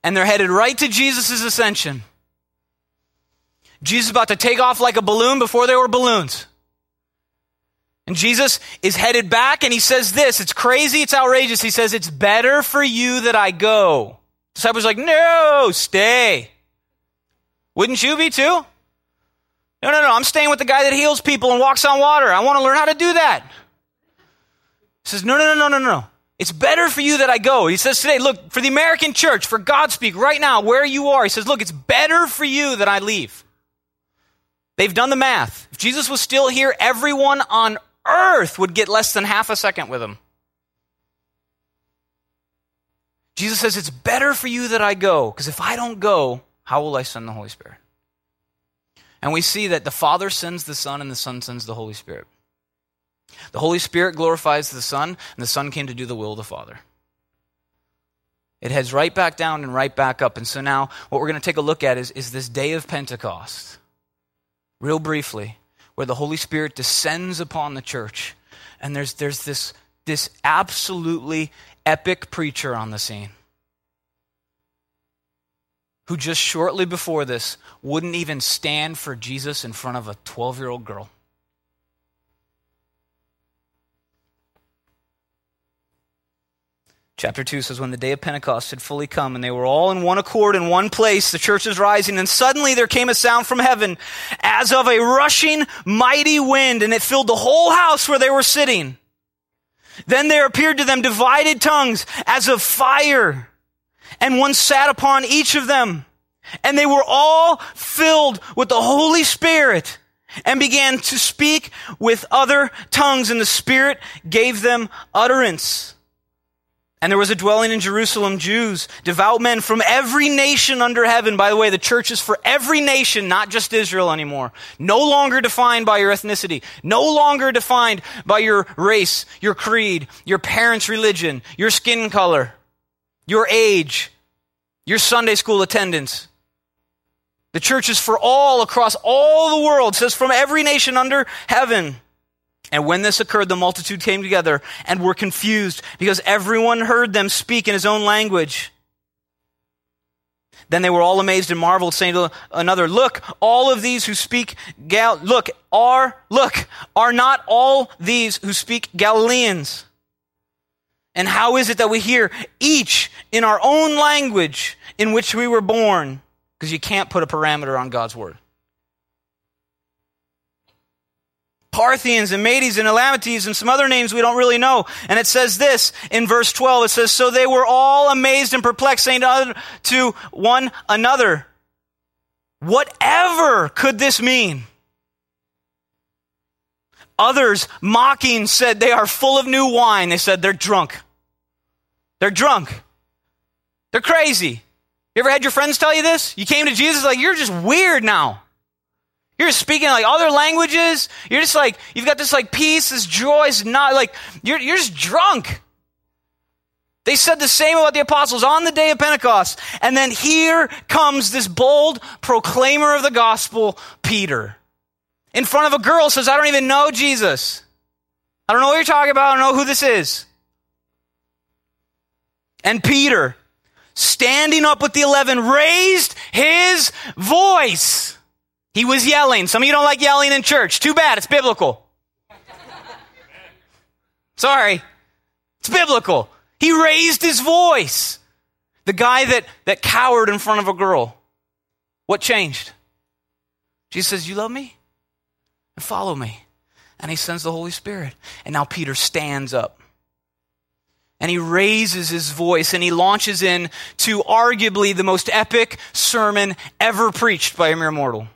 And they're headed right to Jesus' ascension. Jesus is about to take off like a balloon before there were balloons. And Jesus is headed back and he says this. It's crazy. It's outrageous. He says, It's better for you that I go. Disciples are like, No, stay. Wouldn't you be too? No, no, no. I'm staying with the guy that heals people and walks on water. I want to learn how to do that. He says, No, no, no, no, no, no. It's better for you that I go. He says today, look, for the American church, for Godspeak, right now, where you are, he says, look, it's better for you that I leave. They've done the math. If Jesus was still here, everyone on earth would get less than half a second with him. Jesus says, It's better for you that I go, because if I don't go, how will I send the Holy Spirit? And we see that the Father sends the Son, and the Son sends the Holy Spirit. The Holy Spirit glorifies the Son, and the Son came to do the will of the Father. It heads right back down and right back up. And so now, what we're going to take a look at is, is this day of Pentecost, real briefly, where the Holy Spirit descends upon the church. And there's, there's this, this absolutely epic preacher on the scene who just shortly before this wouldn't even stand for Jesus in front of a 12 year old girl. Chapter 2 says, When the day of Pentecost had fully come, and they were all in one accord in one place, the church was rising, and suddenly there came a sound from heaven as of a rushing mighty wind, and it filled the whole house where they were sitting. Then there appeared to them divided tongues as of fire, and one sat upon each of them. And they were all filled with the Holy Spirit and began to speak with other tongues, and the Spirit gave them utterance. And there was a dwelling in Jerusalem, Jews, devout men from every nation under heaven. By the way, the church is for every nation, not just Israel anymore. No longer defined by your ethnicity. No longer defined by your race, your creed, your parents' religion, your skin color, your age, your Sunday school attendance. The church is for all across all the world. It says from every nation under heaven. And when this occurred, the multitude came together and were confused because everyone heard them speak in his own language. Then they were all amazed and marveled, saying to another, Look, all of these who speak Gal, look, are, look, are not all these who speak Galileans? And how is it that we hear each in our own language in which we were born? Because you can't put a parameter on God's word. Parthians and Medes and Elamites and some other names we don't really know. And it says this in verse 12. It says, So they were all amazed and perplexed, saying to one another, Whatever could this mean? Others, mocking, said they are full of new wine. They said they're drunk. They're drunk. They're crazy. You ever had your friends tell you this? You came to Jesus like, you're just weird now. You're speaking like other languages. You're just like, you've got this like peace, this joy. It's not like, you're, you're just drunk. They said the same about the apostles on the day of Pentecost. And then here comes this bold proclaimer of the gospel, Peter. In front of a girl says, I don't even know Jesus. I don't know what you're talking about. I don't know who this is. And Peter, standing up with the eleven, raised his voice he was yelling. Some of you don't like yelling in church. Too bad. It's biblical. Sorry. It's biblical. He raised his voice. The guy that, that cowered in front of a girl. What changed? Jesus says, You love me? And follow me. And he sends the Holy Spirit. And now Peter stands up. And he raises his voice and he launches in to arguably the most epic sermon ever preached by a mere mortal.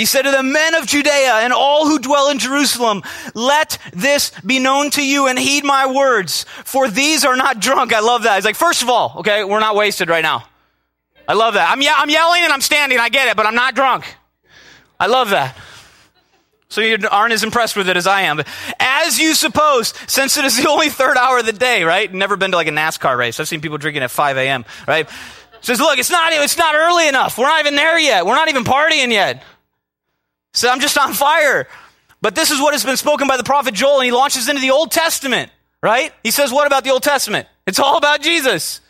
He said to the men of Judea and all who dwell in Jerusalem, let this be known to you and heed my words, for these are not drunk. I love that. He's like, first of all, okay, we're not wasted right now. I love that. I'm, ye- I'm yelling and I'm standing. I get it, but I'm not drunk. I love that. So you aren't as impressed with it as I am. But as you suppose, since it is the only third hour of the day, right? Never been to like a NASCAR race. I've seen people drinking at 5 a.m., right? Says, look, it's not, it's not early enough. We're not even there yet. We're not even partying yet. So I'm just on fire. But this is what has been spoken by the prophet Joel, and he launches into the Old Testament, right? He says, What about the Old Testament? It's all about Jesus.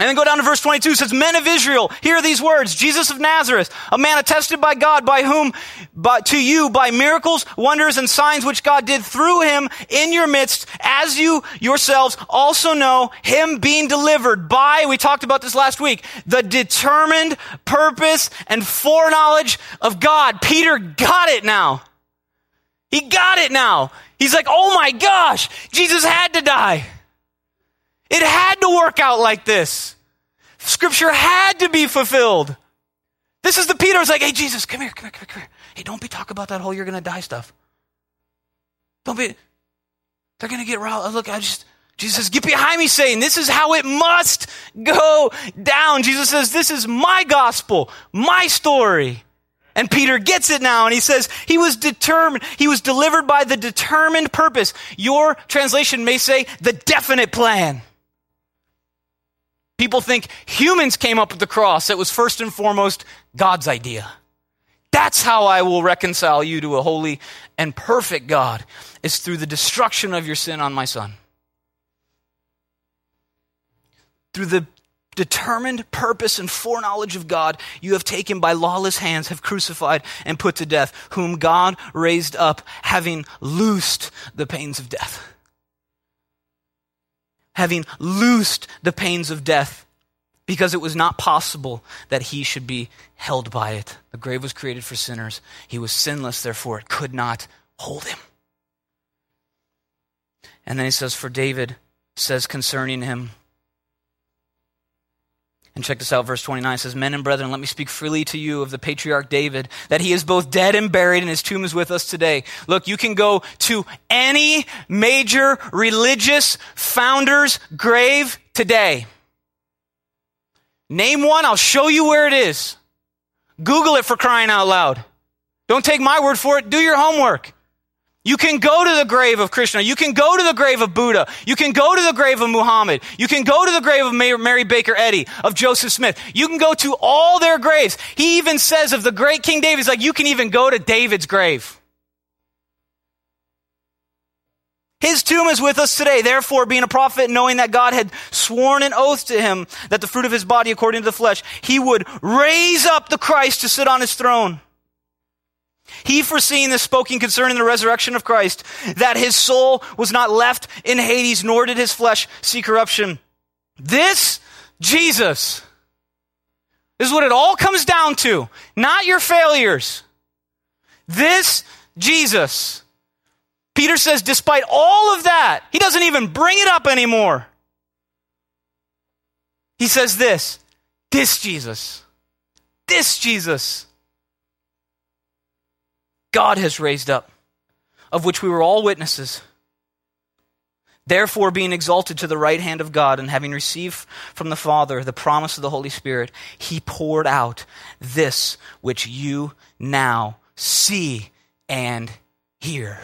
And then go down to verse 22. It says, Men of Israel, hear these words. Jesus of Nazareth, a man attested by God, by whom, by, to you, by miracles, wonders, and signs which God did through him in your midst, as you yourselves also know, him being delivered by, we talked about this last week, the determined purpose and foreknowledge of God. Peter got it now. He got it now. He's like, oh my gosh, Jesus had to die. It had to work out like this. Scripture had to be fulfilled. This is the Peter like, hey, Jesus, come here, come here, come here, come here. Hey, don't be talking about that whole you're going to die stuff. Don't be, they're going to get riled. Look, I just, Jesus says, get behind me, Satan. This is how it must go down. Jesus says, this is my gospel, my story. And Peter gets it now and he says, he was determined, he was delivered by the determined purpose. Your translation may say the definite plan. People think humans came up with the cross. It was first and foremost God's idea. That's how I will reconcile you to a holy and perfect God, is through the destruction of your sin on my son. Through the determined purpose and foreknowledge of God, you have taken by lawless hands, have crucified and put to death, whom God raised up, having loosed the pains of death. Having loosed the pains of death, because it was not possible that he should be held by it. The grave was created for sinners. He was sinless, therefore it could not hold him. And then he says, For David says concerning him, and check this out, verse 29 says, Men and brethren, let me speak freely to you of the patriarch David, that he is both dead and buried, and his tomb is with us today. Look, you can go to any major religious founder's grave today. Name one, I'll show you where it is. Google it for crying out loud. Don't take my word for it, do your homework. You can go to the grave of Krishna. You can go to the grave of Buddha. You can go to the grave of Muhammad. You can go to the grave of Mary Baker Eddy, of Joseph Smith. You can go to all their graves. He even says of the great King David, he's like, you can even go to David's grave. His tomb is with us today. Therefore, being a prophet, knowing that God had sworn an oath to him that the fruit of his body, according to the flesh, he would raise up the Christ to sit on his throne. He foreseeing this spoken concerning the resurrection of Christ, that his soul was not left in Hades, nor did his flesh see corruption. This Jesus. This is what it all comes down to. Not your failures. This Jesus. Peter says, despite all of that, he doesn't even bring it up anymore. He says this, this Jesus, this Jesus God has raised up, of which we were all witnesses. Therefore, being exalted to the right hand of God, and having received from the Father the promise of the Holy Spirit, he poured out this which you now see and hear.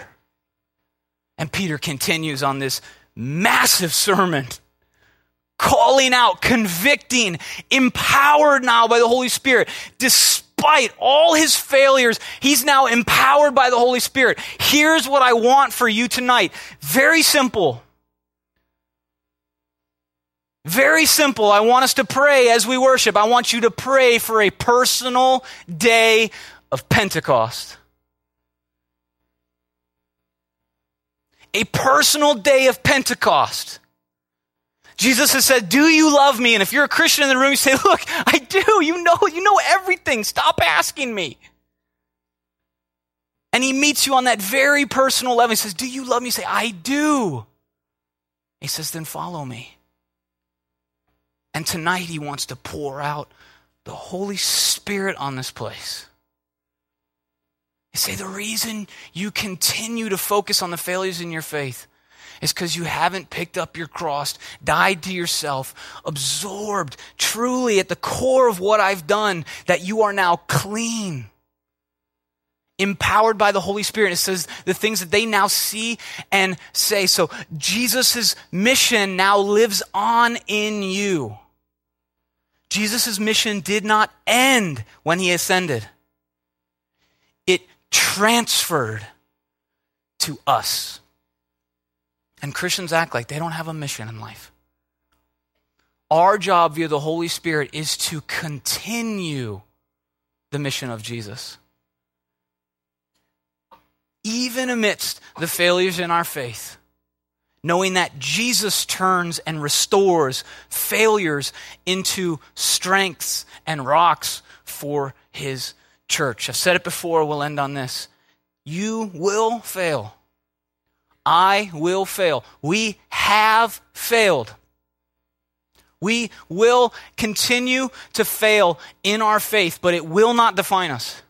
And Peter continues on this massive sermon, calling out, convicting, empowered now by the Holy Spirit, despite despite all his failures, he's now empowered by the Holy Spirit. Here's what I want for you tonight. Very simple. Very simple. I want us to pray as we worship. I want you to pray for a personal day of Pentecost. A personal day of Pentecost. Jesus has said, Do you love me? And if you're a Christian in the room, you say, Look, I do. You know, you know everything. Stop asking me. And he meets you on that very personal level. He says, Do you love me? You say, I do. He says, Then follow me. And tonight he wants to pour out the Holy Spirit on this place. You say, The reason you continue to focus on the failures in your faith is because you haven't picked up your cross, died to yourself, absorbed truly at the core of what I've done, that you are now clean. Empowered by the Holy Spirit. It says the things that they now see and say. So Jesus' mission now lives on in you. Jesus' mission did not end when he ascended. It transferred to us. And Christians act like they don't have a mission in life. Our job via the Holy Spirit is to continue the mission of Jesus. Even amidst the failures in our faith, knowing that Jesus turns and restores failures into strengths and rocks for his church. I've said it before, we'll end on this. You will fail. I will fail. We have failed. We will continue to fail in our faith, but it will not define us.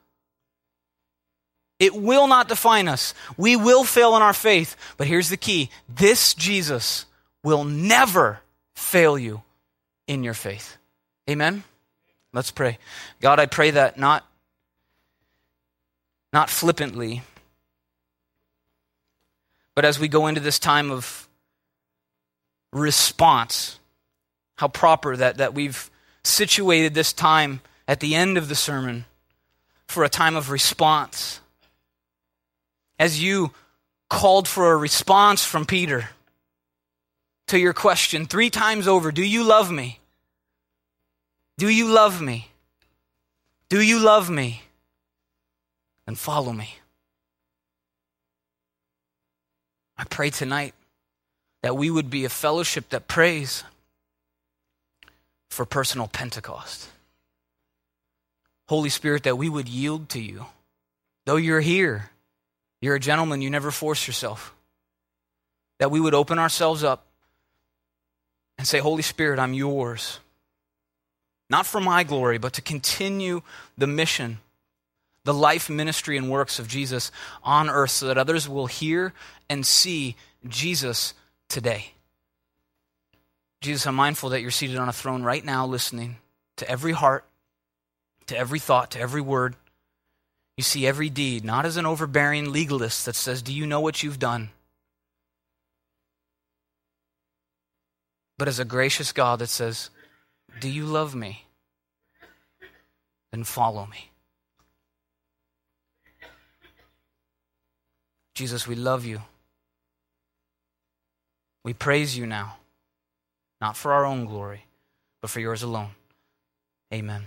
It will not define us. We will fail in our faith, but here's the key this Jesus will never fail you in your faith. Amen? Let's pray. God, I pray that not, not flippantly, but as we go into this time of response, how proper that, that we've situated this time at the end of the sermon for a time of response. As you called for a response from Peter to your question three times over Do you love me? Do you love me? Do you love me? And follow me. I pray tonight that we would be a fellowship that prays for personal Pentecost. Holy Spirit, that we would yield to you. Though you're here, you're a gentleman, you never force yourself. That we would open ourselves up and say, Holy Spirit, I'm yours. Not for my glory, but to continue the mission, the life, ministry, and works of Jesus on earth so that others will hear and see Jesus today. Jesus, I'm mindful that you're seated on a throne right now, listening to every heart, to every thought, to every word. You see every deed, not as an overbearing legalist that says, Do you know what you've done? But as a gracious God that says, Do you love me? Then follow me. Jesus, we love you. We praise you now not for our own glory, but for yours alone. Amen.